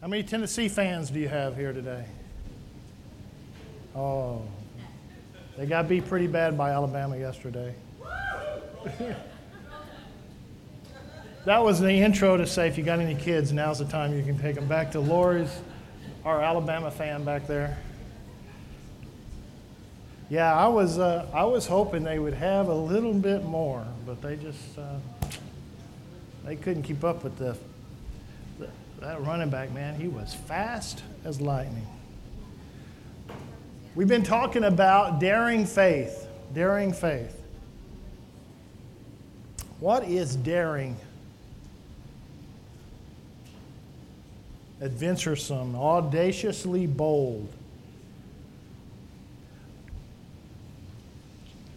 How many Tennessee fans do you have here today? Oh, they got beat pretty bad by Alabama yesterday. that was the intro to say if you got any kids, now's the time you can take them back to Lori's, our Alabama fan back there. Yeah, I was, uh, I was hoping they would have a little bit more, but they just uh, they couldn't keep up with the, that running back man. He was fast as lightning. We've been talking about daring faith, daring faith. What is daring? Adventuresome, audaciously bold.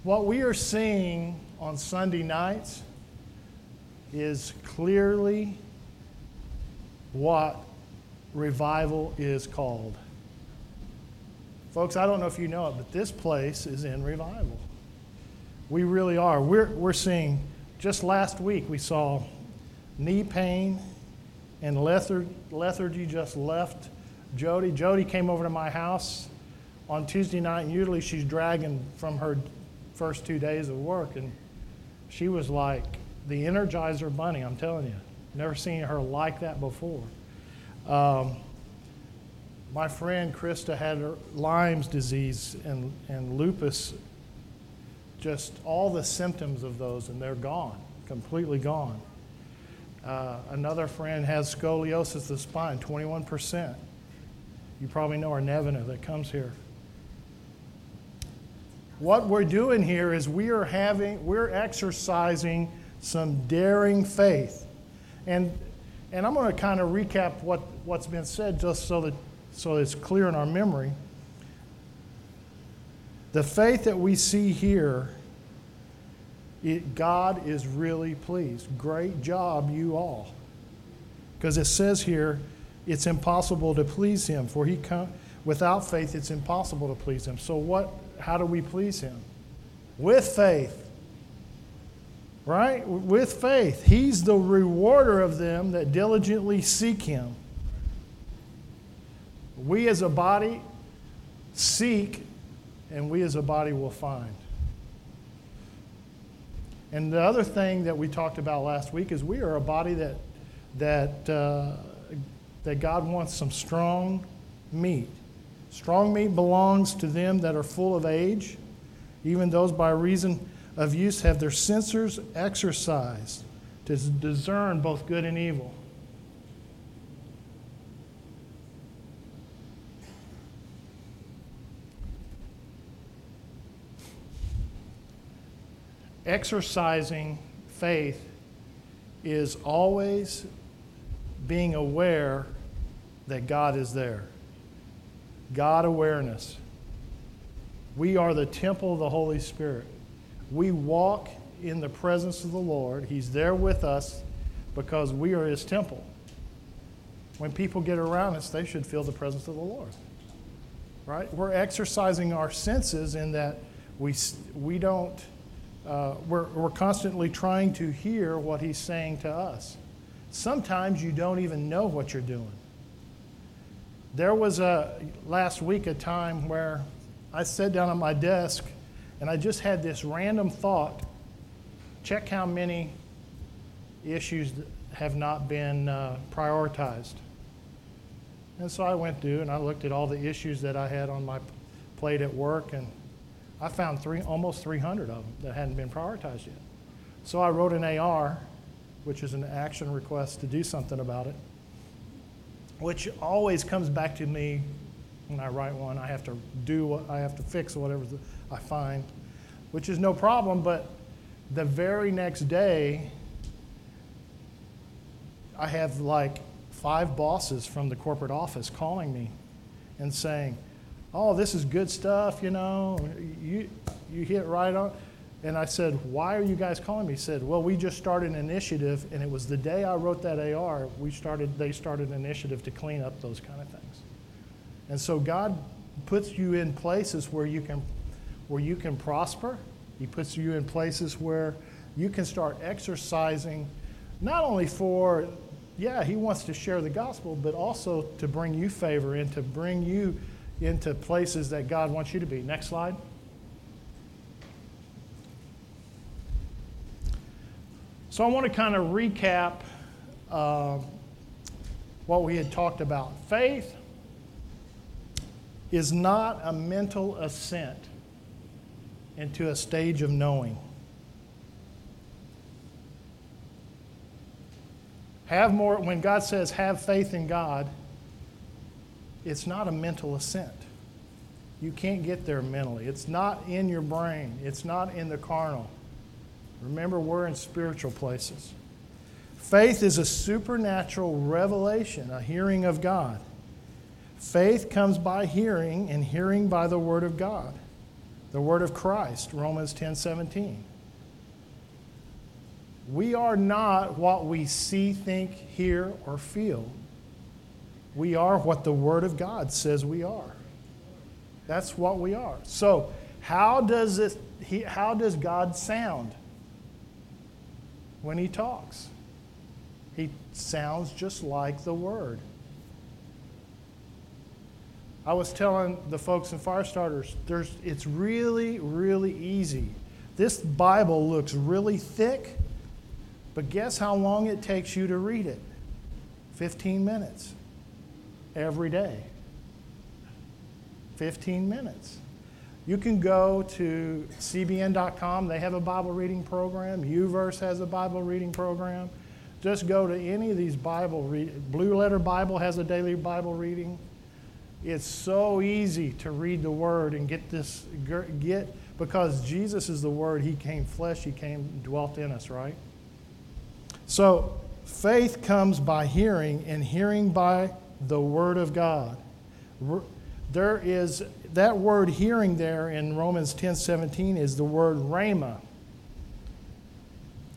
What we are seeing on Sunday nights is clearly what revival is called. Folks, I don't know if you know it, but this place is in revival. We really are. We're, we're seeing, just last week, we saw knee pain and lethargy just left Jody. Jody came over to my house on Tuesday night, and usually she's dragging from her first two days of work, and she was like the Energizer Bunny. I'm telling you, never seen her like that before. Um, my friend Krista had Lyme's disease and, and lupus, just all the symptoms of those, and they're gone, completely gone. Uh, another friend has scoliosis of the spine, 21%. You probably know our Nevina that comes here what we're doing here is we are having, we're exercising some daring faith. And, and I'm going to kind of recap what, what's been said just so that so it's clear in our memory. The faith that we see here, it, God is really pleased. Great job, you all. Because it says here, it's impossible to please Him, for He come, without faith, it's impossible to please Him. So, what how do we please Him? With faith. Right? With faith. He's the rewarder of them that diligently seek Him. We as a body seek, and we as a body will find. And the other thing that we talked about last week is we are a body that, that, uh, that God wants some strong meat. Strong meat belongs to them that are full of age. Even those by reason of use have their sensors exercised to discern both good and evil. Exercising faith is always being aware that God is there. God awareness. We are the temple of the Holy Spirit. We walk in the presence of the Lord. He's there with us because we are His temple. When people get around us, they should feel the presence of the Lord. Right? We're exercising our senses in that we, we don't, uh, we're, we're constantly trying to hear what He's saying to us. Sometimes you don't even know what you're doing. There was a last week a time where I sat down at my desk and I just had this random thought check how many issues have not been uh, prioritized. And so I went through and I looked at all the issues that I had on my plate at work, and I found three, almost 300 of them that hadn't been prioritized yet. So I wrote an AR, which is an action request to do something about it which always comes back to me when I write one. I have to do what I have to fix whatever I find, which is no problem. But the very next day, I have like five bosses from the corporate office calling me and saying, "Oh, this is good stuff. You know, you you hit right on." And I said, Why are you guys calling me? He said, Well, we just started an initiative, and it was the day I wrote that AR, we started, they started an initiative to clean up those kind of things. And so God puts you in places where you can, where you can prosper. He puts you in places where you can start exercising not only for yeah, He wants to share the gospel, but also to bring you favor and to bring you into places that God wants you to be. Next slide. So I want to kind of recap uh, what we had talked about. Faith is not a mental assent into a stage of knowing. Have more, when God says have faith in God, it's not a mental assent. You can't get there mentally. It's not in your brain, it's not in the carnal. Remember, we're in spiritual places. Faith is a supernatural revelation, a hearing of God. Faith comes by hearing, and hearing by the Word of God, the Word of Christ, Romans 10 17. We are not what we see, think, hear, or feel. We are what the Word of God says we are. That's what we are. So, how does, it, he, how does God sound when He talks? He sounds just like the Word. I was telling the folks in fire starters, there's, it's really, really easy. This Bible looks really thick, but guess how long it takes you to read it? 15 minutes every day. 15 minutes. You can go to cbn.com. They have a Bible reading program. Uverse has a Bible reading program. Just go to any of these Bible read. Blue Letter Bible has a daily Bible reading. It's so easy to read the Word and get this get because Jesus is the Word. He came flesh. He came dwelt in us. Right. So faith comes by hearing, and hearing by the Word of God. There is that word hearing there in Romans 10 17 is the word rhema.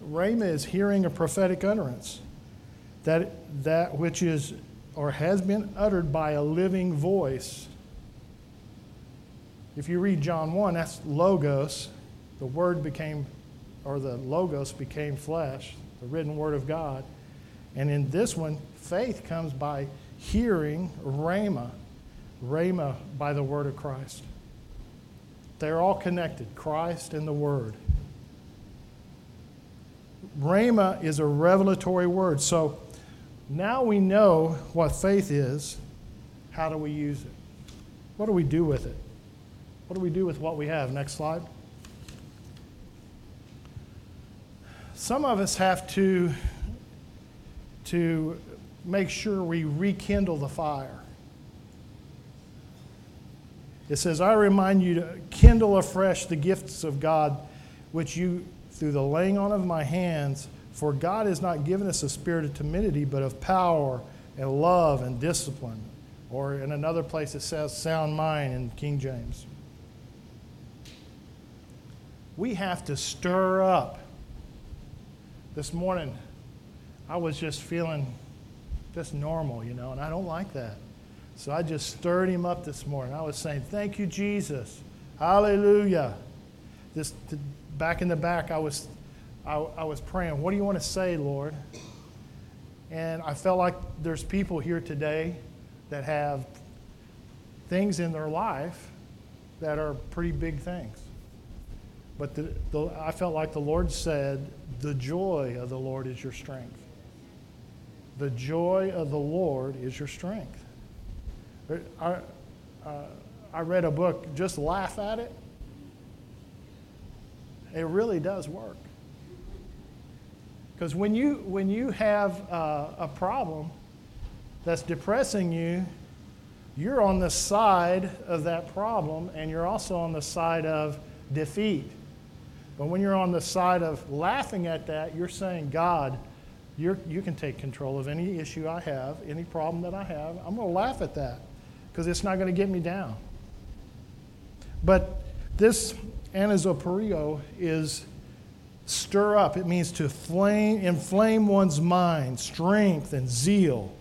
Rhema is hearing a prophetic utterance. That, that which is or has been uttered by a living voice. If you read John 1, that's logos. The word became, or the logos became flesh, the written word of God. And in this one, faith comes by hearing Rhema, Rhema by the word of Christ. They're all connected Christ and the Word. Rhema is a revelatory word. So now we know what faith is. How do we use it? What do we do with it? What do we do with what we have? Next slide. Some of us have to, to make sure we rekindle the fire. It says, I remind you to kindle afresh the gifts of God, which you, through the laying on of my hands, for God has not given us a spirit of timidity, but of power and love and discipline. Or in another place, it says sound mind in King James. We have to stir up. This morning, I was just feeling just normal, you know, and I don't like that. So I just stirred him up this morning. I was saying, Thank you, Jesus. Hallelujah. This, back in the back, I was, I, I was praying, What do you want to say, Lord? And I felt like there's people here today that have things in their life that are pretty big things. But the, the, I felt like the Lord said, The joy of the Lord is your strength. The joy of the Lord is your strength. I, uh, I read a book, just laugh at it. It really does work. Because when you, when you have uh, a problem that's depressing you, you're on the side of that problem and you're also on the side of defeat. But when you're on the side of laughing at that, you're saying, God, you're, you can take control of any issue I have, any problem that I have. I'm going to laugh at that because it's not going to get me down. But this anazopureo is stir up. It means to flame, inflame one's mind, strength, and zeal.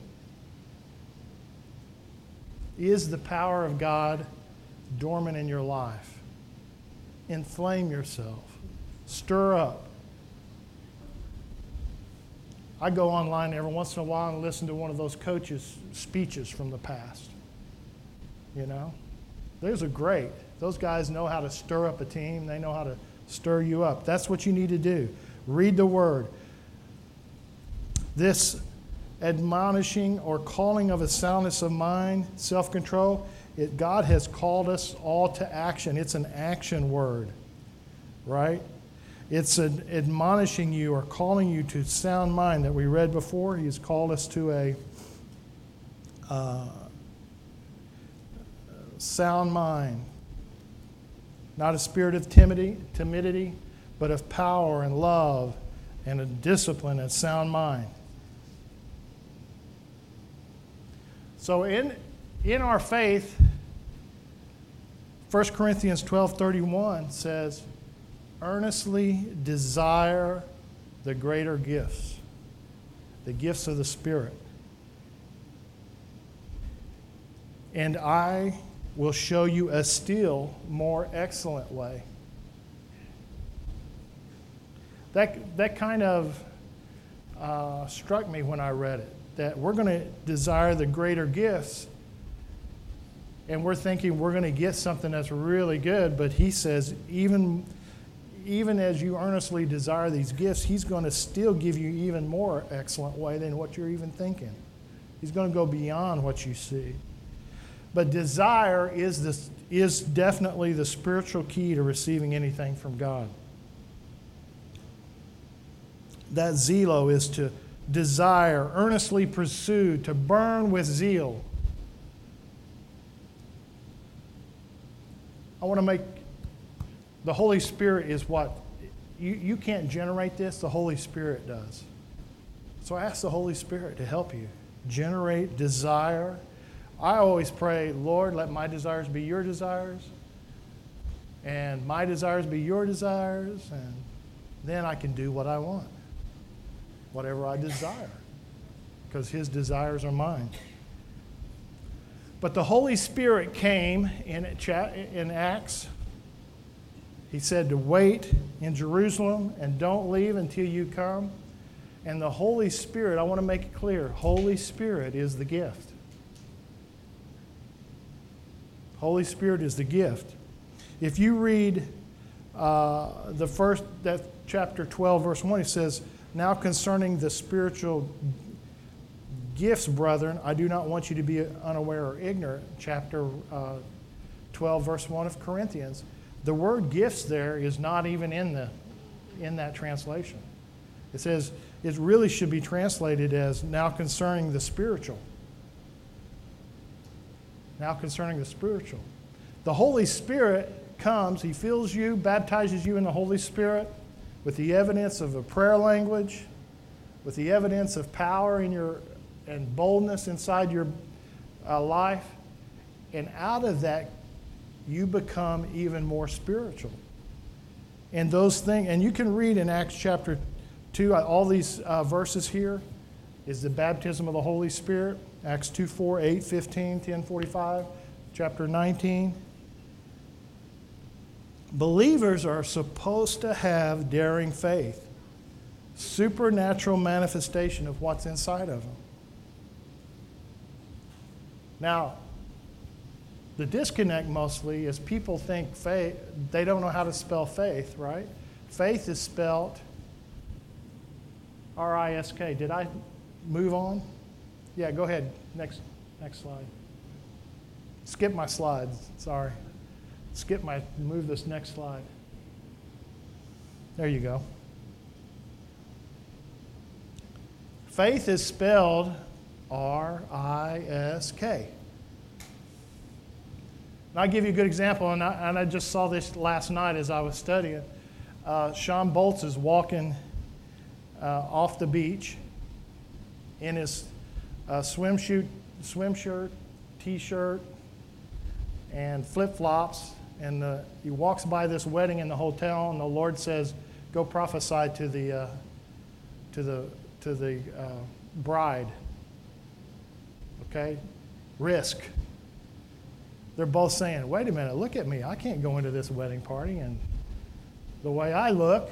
Is the power of God dormant in your life? Inflame yourself. Stir up. I go online every once in a while and listen to one of those coaches' speeches from the past. You know? Those are great. Those guys know how to stir up a team, they know how to stir you up. That's what you need to do. Read the Word. This admonishing or calling of a soundness of mind, self control, God has called us all to action. It's an action word, right? It's an admonishing you or calling you to sound mind that we read before. He's called us to a uh, sound mind, not a spirit of timidity, timidity, but of power and love and a discipline and sound mind. So in in our faith, 1 Corinthians 12:31 says, "Earnestly desire the greater gifts, the gifts of the Spirit. And I will show you a still more excellent way." That, that kind of uh, struck me when I read it that we're going to desire the greater gifts and we're thinking we're going to get something that's really good, but he says, even, even as you earnestly desire these gifts, he's going to still give you even more excellent way than what you're even thinking. He's going to go beyond what you see. But desire is, this, is definitely the spiritual key to receiving anything from God. That zelo is to desire, earnestly pursue, to burn with zeal. I want to make the Holy Spirit is what you, you can't generate this, the Holy Spirit does. So I ask the Holy Spirit to help you generate desire. I always pray, Lord, let my desires be your desires, and my desires be your desires, and then I can do what I want, whatever I desire, because His desires are mine. But the Holy Spirit came in, in Acts. He said to wait in Jerusalem and don't leave until you come. And the Holy Spirit, I want to make it clear Holy Spirit is the gift. Holy Spirit is the gift. If you read uh, the first, that chapter 12, verse 1, it says, Now concerning the spiritual gifts, brethren, I do not want you to be unaware or ignorant. Chapter uh, 12, verse 1 of Corinthians. The word gifts there is not even in, the, in that translation. It says it really should be translated as now concerning the spiritual. Now concerning the spiritual. The Holy Spirit comes, He fills you, baptizes you in the Holy Spirit with the evidence of a prayer language, with the evidence of power in your and boldness inside your uh, life. And out of that, you become even more spiritual. And those things, and you can read in Acts chapter 2, uh, all these uh, verses here is the baptism of the Holy Spirit. Acts 2 4, 8, 15, 10, 45, chapter 19. Believers are supposed to have daring faith, supernatural manifestation of what's inside of them. Now, the disconnect mostly is people think faith, they don't know how to spell faith, right? Faith is spelled R I S K. Did I move on? Yeah, go ahead. Next, next slide. Skip my slides. Sorry. Skip my, move this next slide. There you go. Faith is spelled R I S K. I'll give you a good example, and I, and I, just saw this last night as I was studying. Uh, Shawn Bolz is walking uh, off the beach in his uh, swim, shoot, swim shirt, t shirt, and flip flops. And the, he walks by this wedding in the hotel, and the Lord says, Go prophesy to the, uh, to the, to the uh, bride okay? Risk. They're both saying, wait a minute, look at me. I can't go into this wedding party and the way I look.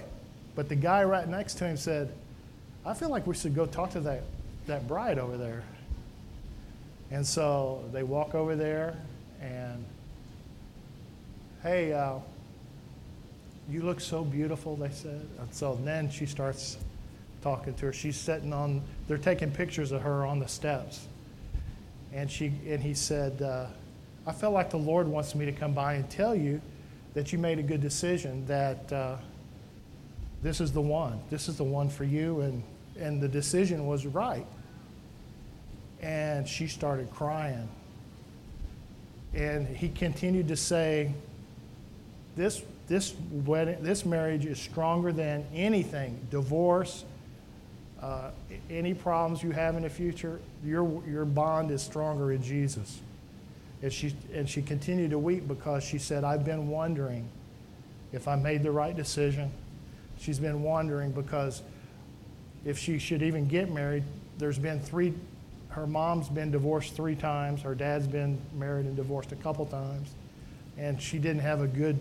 But the guy right next to him said, I feel like we should go talk to that, that bride over there. And so they walk over there and, hey, uh, you look so beautiful, they said. And so then she starts talking to her. She's sitting on, they're taking pictures of her on the steps. And, she, and he said, uh, I felt like the Lord wants me to come by and tell you that you made a good decision, that uh, this is the one. This is the one for you. And, and the decision was right. And she started crying. And he continued to say, This, this, wedding, this marriage is stronger than anything divorce, uh, any problems you have in the future, your, your bond is stronger in Jesus. And she, and she continued to weep because she said, I've been wondering if I made the right decision. She's been wondering because if she should even get married, there's been three, her mom's been divorced three times, her dad's been married and divorced a couple times, and she didn't have a good,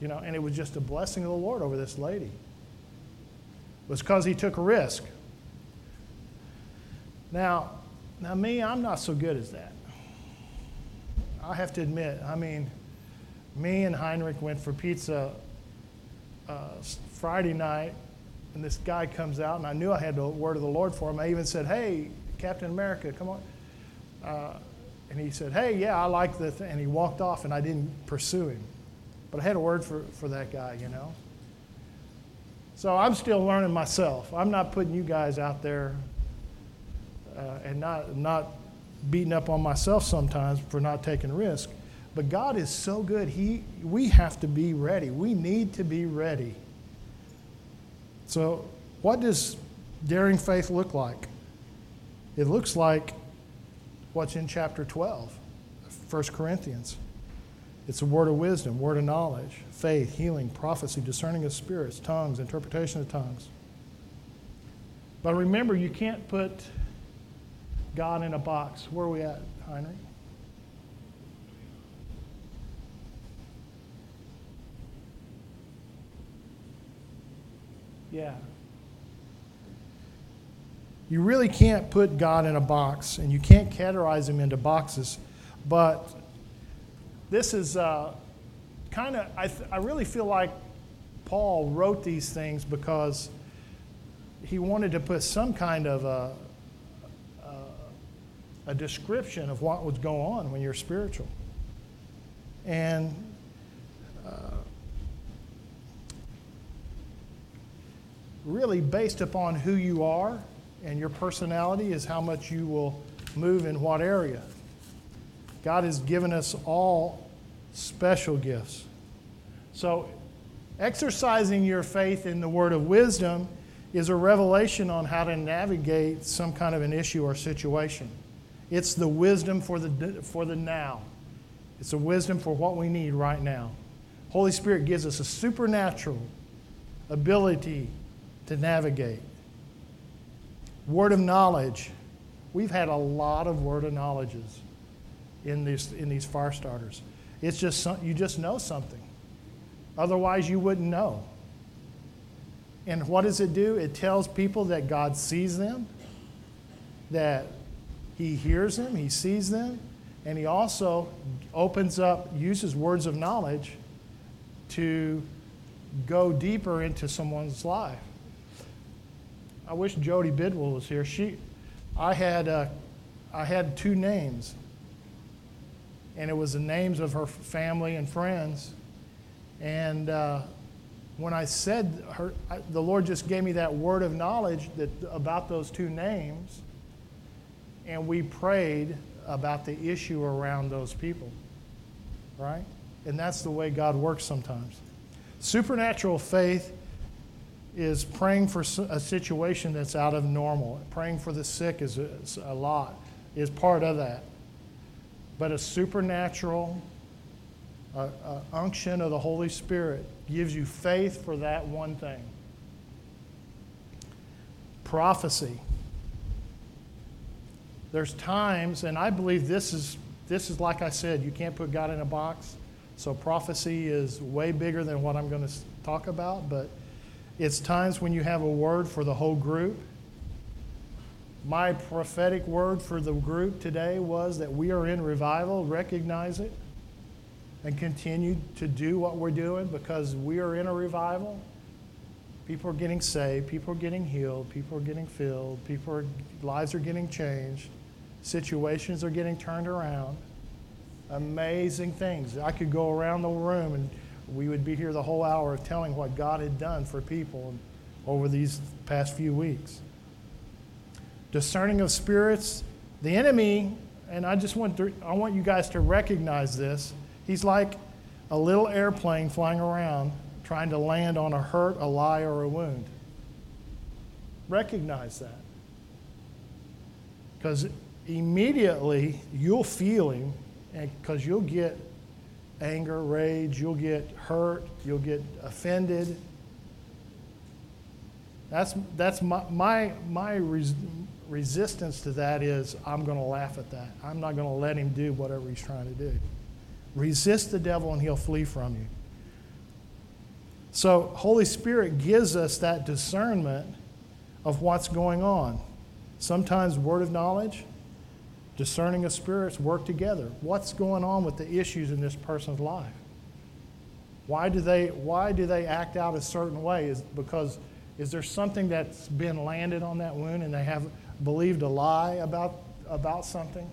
you know, and it was just a blessing of the Lord over this lady. It was because he took a risk. Now, now me, I'm not so good as that. I have to admit, I mean, me and Heinrich went for pizza uh, Friday night, and this guy comes out, and I knew I had the word of the Lord for him. I even said, "Hey, Captain America, come on." Uh, and he said, "Hey, yeah, I like the," thing. and he walked off, and I didn't pursue him, but I had a word for for that guy, you know. So I'm still learning myself. I'm not putting you guys out there uh, and not, not beating up on myself sometimes for not taking risk. But God is so good. He, we have to be ready. We need to be ready. So, what does daring faith look like? It looks like what's in chapter 12, 1 Corinthians. It's a word of wisdom, word of knowledge, faith, healing, prophecy, discerning of spirits, tongues, interpretation of tongues. But remember, you can't put God in a box. Where are we at, Heinrich? Yeah. You really can't put God in a box, and you can't categorize him into boxes. But this is uh, kind of, I, th- I really feel like Paul wrote these things because he wanted to put some kind of a, a description of what would go on when you're spiritual. And uh, really, based upon who you are and your personality, is how much you will move in what area. God has given us all special gifts. So, exercising your faith in the word of wisdom is a revelation on how to navigate some kind of an issue or situation. It's the wisdom for the, for the now. It's a wisdom for what we need right now. Holy Spirit gives us a supernatural ability to navigate. Word of knowledge. We've had a lot of word of knowledges in these, in these fire starters. It's just some, you just know something. Otherwise, you wouldn't know. And what does it do? It tells people that God sees them, that he hears them, he sees them, and he also opens up, uses words of knowledge to go deeper into someone's life. I wish Jody Bidwell was here. She, I had, uh, I had two names, and it was the names of her family and friends. And uh, when I said her, I, the Lord just gave me that word of knowledge that about those two names and we prayed about the issue around those people, right? And that's the way God works sometimes. Supernatural faith is praying for a situation that's out of normal. Praying for the sick is a lot, is part of that. But a supernatural uh, uh, unction of the Holy Spirit gives you faith for that one thing. Prophecy there's times, and I believe this is, this is like I said, you can't put God in a box. So prophecy is way bigger than what I'm going to talk about, but it's times when you have a word for the whole group My prophetic word for the group today was that we are in revival, recognize it, and continue to do what we're doing because we are in a revival. People are getting saved, people are getting healed, people are getting filled, people are, lives are getting changed, situations are getting turned around. Amazing things. I could go around the room and we would be here the whole hour of telling what God had done for people over these past few weeks. Discerning of spirits, the enemy, and I just want to, I want you guys to recognize this. He's like a little airplane flying around trying to land on a hurt, a lie, or a wound. Recognize that. Because immediately you'll feel him, because you'll get anger, rage, you'll get hurt, you'll get offended. That's, that's my, my, my res, resistance to that is I'm going to laugh at that. I'm not going to let him do whatever he's trying to do. Resist the devil and he'll flee from you. So, Holy Spirit gives us that discernment of what's going on. Sometimes, word of knowledge, discerning of spirits work together. What's going on with the issues in this person's life? Why do they, why do they act out a certain way? Is because is there something that's been landed on that wound and they have believed a lie about, about something?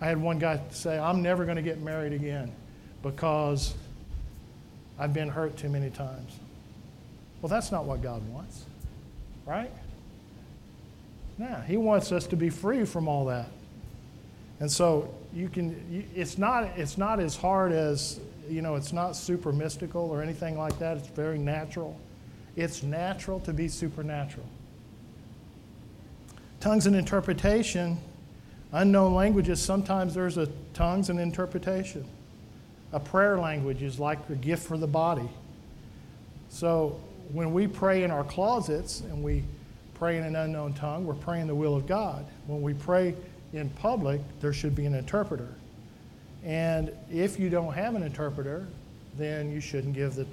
I had one guy say, I'm never going to get married again because I've been hurt too many times. Well, that's not what God wants, right? Yeah, He wants us to be free from all that. And so you can, it's not, it's not as hard as, you know, it's not super mystical or anything like that. It's very natural. It's natural to be supernatural. Tongues and interpretation, unknown languages, sometimes there's a tongues and interpretation. A prayer language is like a gift for the body. So when we pray in our closets and we pray in an unknown tongue, we're praying the will of God. When we pray in public, there should be an interpreter. And if you don't have an interpreter, then you shouldn't give the,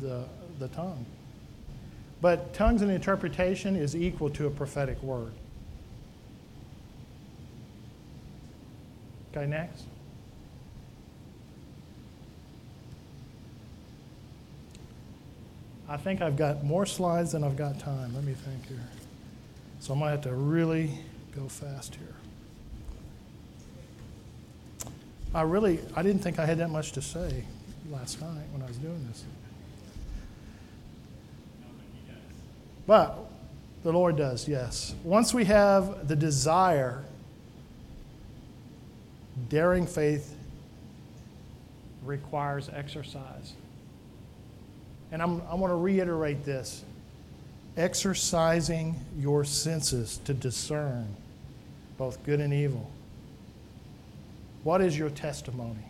the, the tongue. But tongues and interpretation is equal to a prophetic word. Okay, next. I think I've got more slides than I've got time. Let me think here. So I'm going to have to really go fast here. I really, I didn't think I had that much to say last night when I was doing this. But the Lord does, yes. Once we have the desire, daring faith requires exercise. And I'm, I want to reiterate this exercising your senses to discern both good and evil. What is your testimony?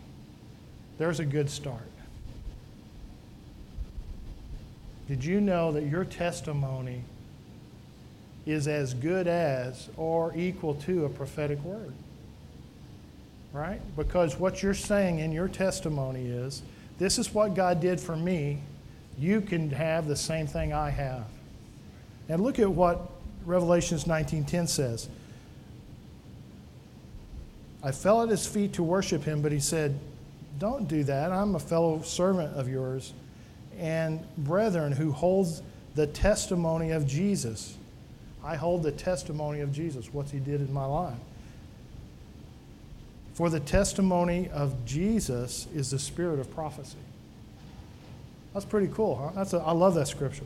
There's a good start. Did you know that your testimony is as good as or equal to a prophetic word? Right? Because what you're saying in your testimony is this is what God did for me. You can have the same thing I have. And look at what Revelations 19:10 says. I fell at his feet to worship him, but he said, Don't do that. I'm a fellow servant of yours and brethren who holds the testimony of Jesus. I hold the testimony of Jesus, what he did in my life. For the testimony of Jesus is the spirit of prophecy. That's pretty cool, huh? That's a, I love that scripture.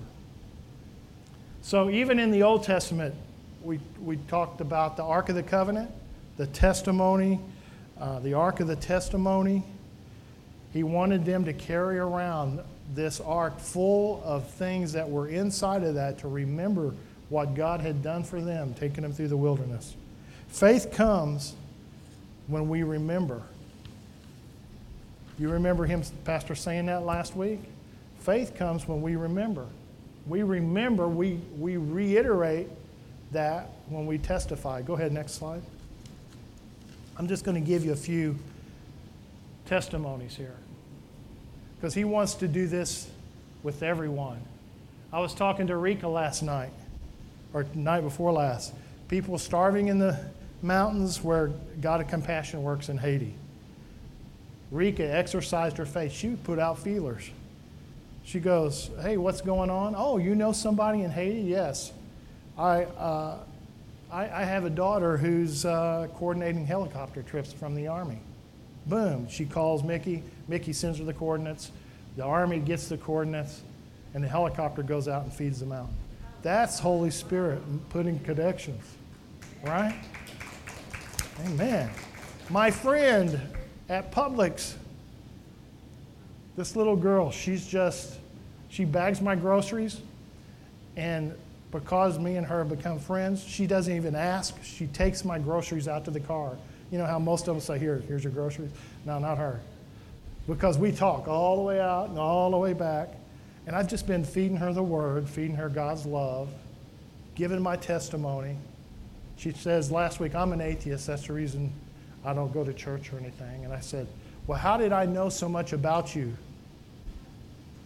So even in the Old Testament, we, we talked about the Ark of the Covenant the testimony, uh, the ark of the testimony. He wanted them to carry around this ark full of things that were inside of that to remember what God had done for them, taking them through the wilderness. Faith comes when we remember. You remember him, Pastor, saying that last week? Faith comes when we remember. We remember, we, we reiterate that when we testify. Go ahead, next slide. I'm just going to give you a few testimonies here because he wants to do this with everyone. I was talking to Rika last night, or night before last. People starving in the mountains where God of Compassion works in Haiti. Rika exercised her faith. She put out feelers. She goes, Hey, what's going on? Oh, you know somebody in Haiti? Yes. I, uh, I, I, have a daughter who's uh, coordinating helicopter trips from the Army. Boom. She calls Mickey. Mickey sends her the coordinates. The Army gets the coordinates, and the helicopter goes out and feeds them out. That's Holy Spirit putting connections, right? Amen. My friend at Publix, this little girl, she's just, she bags my groceries, and because me and her have become friends, she doesn't even ask. She takes my groceries out to the car. You know how most of us say, Here, here's your groceries? No, not her. Because we talk all the way out and all the way back. And I've just been feeding her the word, feeding her God's love, giving my testimony. She says last week, I'm an atheist. That's the reason I don't go to church or anything. And I said, Well, how did I know so much about you?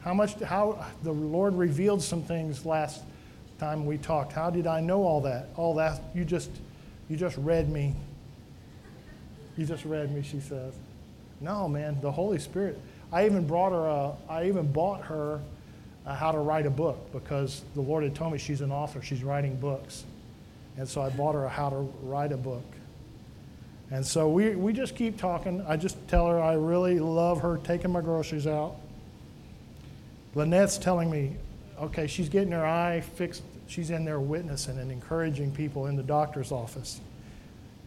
How much, how the Lord revealed some things last time we talked. How did I know all that? All that, you just, you just read me. You just read me, she says. No, man, the Holy Spirit. I even brought her, a, I even bought her how to write a book because the Lord had told me she's an author. She's writing books. And so I bought her a how to write a book. And so we, we just keep talking. I just tell her I really love her taking my groceries out. Lynette's telling me, okay, she's getting her eye fixed. She's in there witnessing and encouraging people in the doctor's office.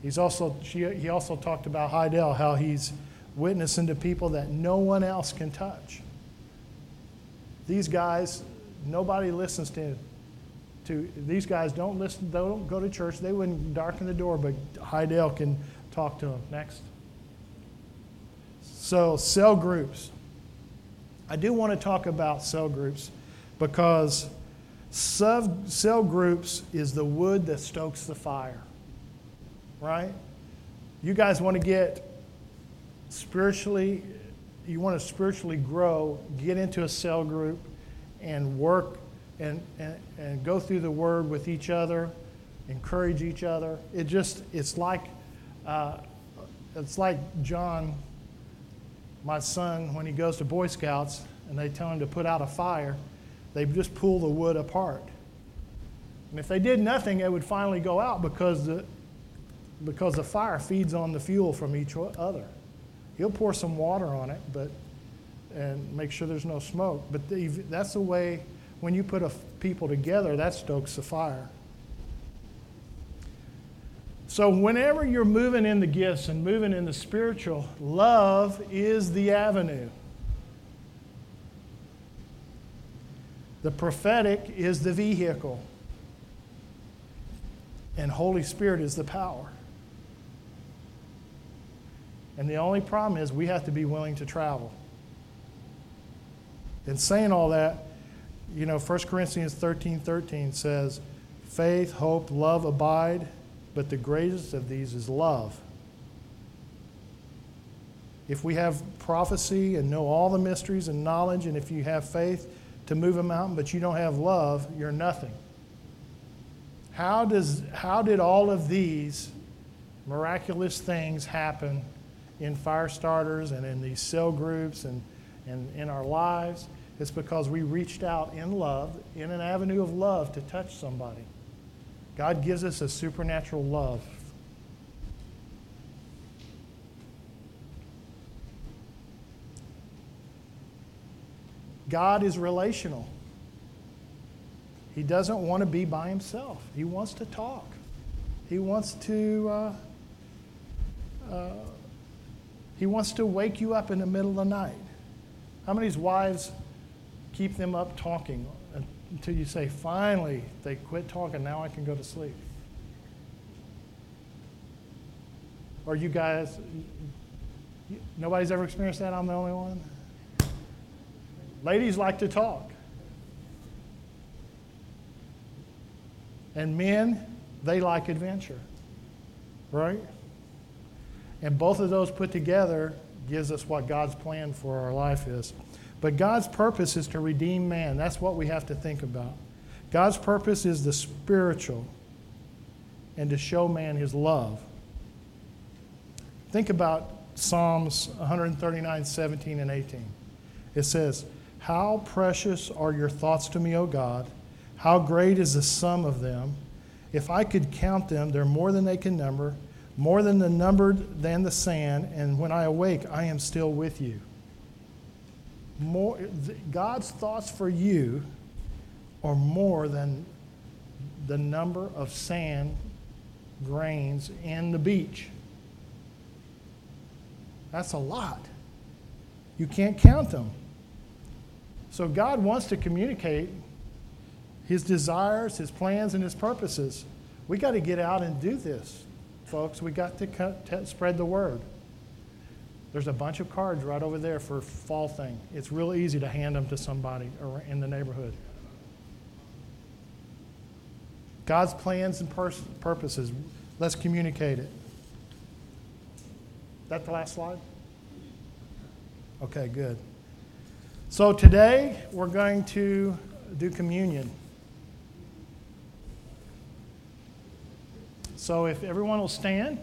He's also, she, he also talked about Heidel, how he's witnessing to people that no one else can touch. These guys, nobody listens to to these guys don't listen, they don't go to church, they wouldn't darken the door, but Heidel can talk to them. Next. So, cell groups. I do want to talk about cell groups because sub, cell groups is the wood that stokes the fire, right? You guys want to get spiritually, you want to spiritually grow, get into a cell group and work and, and, and go through the word with each other, encourage each other. It just, it's like, uh, it's like John, my son, when he goes to Boy Scouts and they tell him to put out a fire, they just pull the wood apart. And if they did nothing, it would finally go out because the, because the fire feeds on the fuel from each other. He'll pour some water on it, but and make sure there's no smoke. But the, that's the way when you put a, people together, that stokes the fire. So, whenever you're moving in the gifts and moving in the spiritual, love is the avenue. The prophetic is the vehicle, and Holy Spirit is the power. And the only problem is we have to be willing to travel. In saying all that, you know, 1 Corinthians 13 13 says, faith, hope, love abide, but the greatest of these is love. If we have prophecy and know all the mysteries and knowledge, and if you have faith to move a mountain, but you don't have love, you're nothing. How, does, how did all of these miraculous things happen in fire starters and in these cell groups and, and in our lives? It's because we reached out in love, in an avenue of love, to touch somebody. God gives us a supernatural love. God is relational. He doesn't want to be by himself. He wants to talk. He wants to. Uh, uh, he wants to wake you up in the middle of the night. How many wives keep them up talking until you say, finally, they quit talking, now I can go to sleep. Or you guys, nobody's ever experienced that? I'm the only one? Ladies like to talk. And men, they like adventure. Right? And both of those put together gives us what God's plan for our life is. But God's purpose is to redeem man. That's what we have to think about. God's purpose is the spiritual and to show man his love. Think about Psalms 139, 17, and 18. It says, How precious are your thoughts to me, O God! How great is the sum of them! If I could count them, they're more than they can number, more than the numbered than the sand, and when I awake, I am still with you. More, God's thoughts for you are more than the number of sand grains in the beach. That's a lot. You can't count them. So God wants to communicate his desires, his plans, and his purposes. We got to get out and do this, folks. We got to cut, spread the word. There's a bunch of cards right over there for fall thing. It's real easy to hand them to somebody in the neighborhood. God's plans and purposes. Let's communicate it. That the last slide? Okay, good. So today we're going to do communion. So if everyone will stand.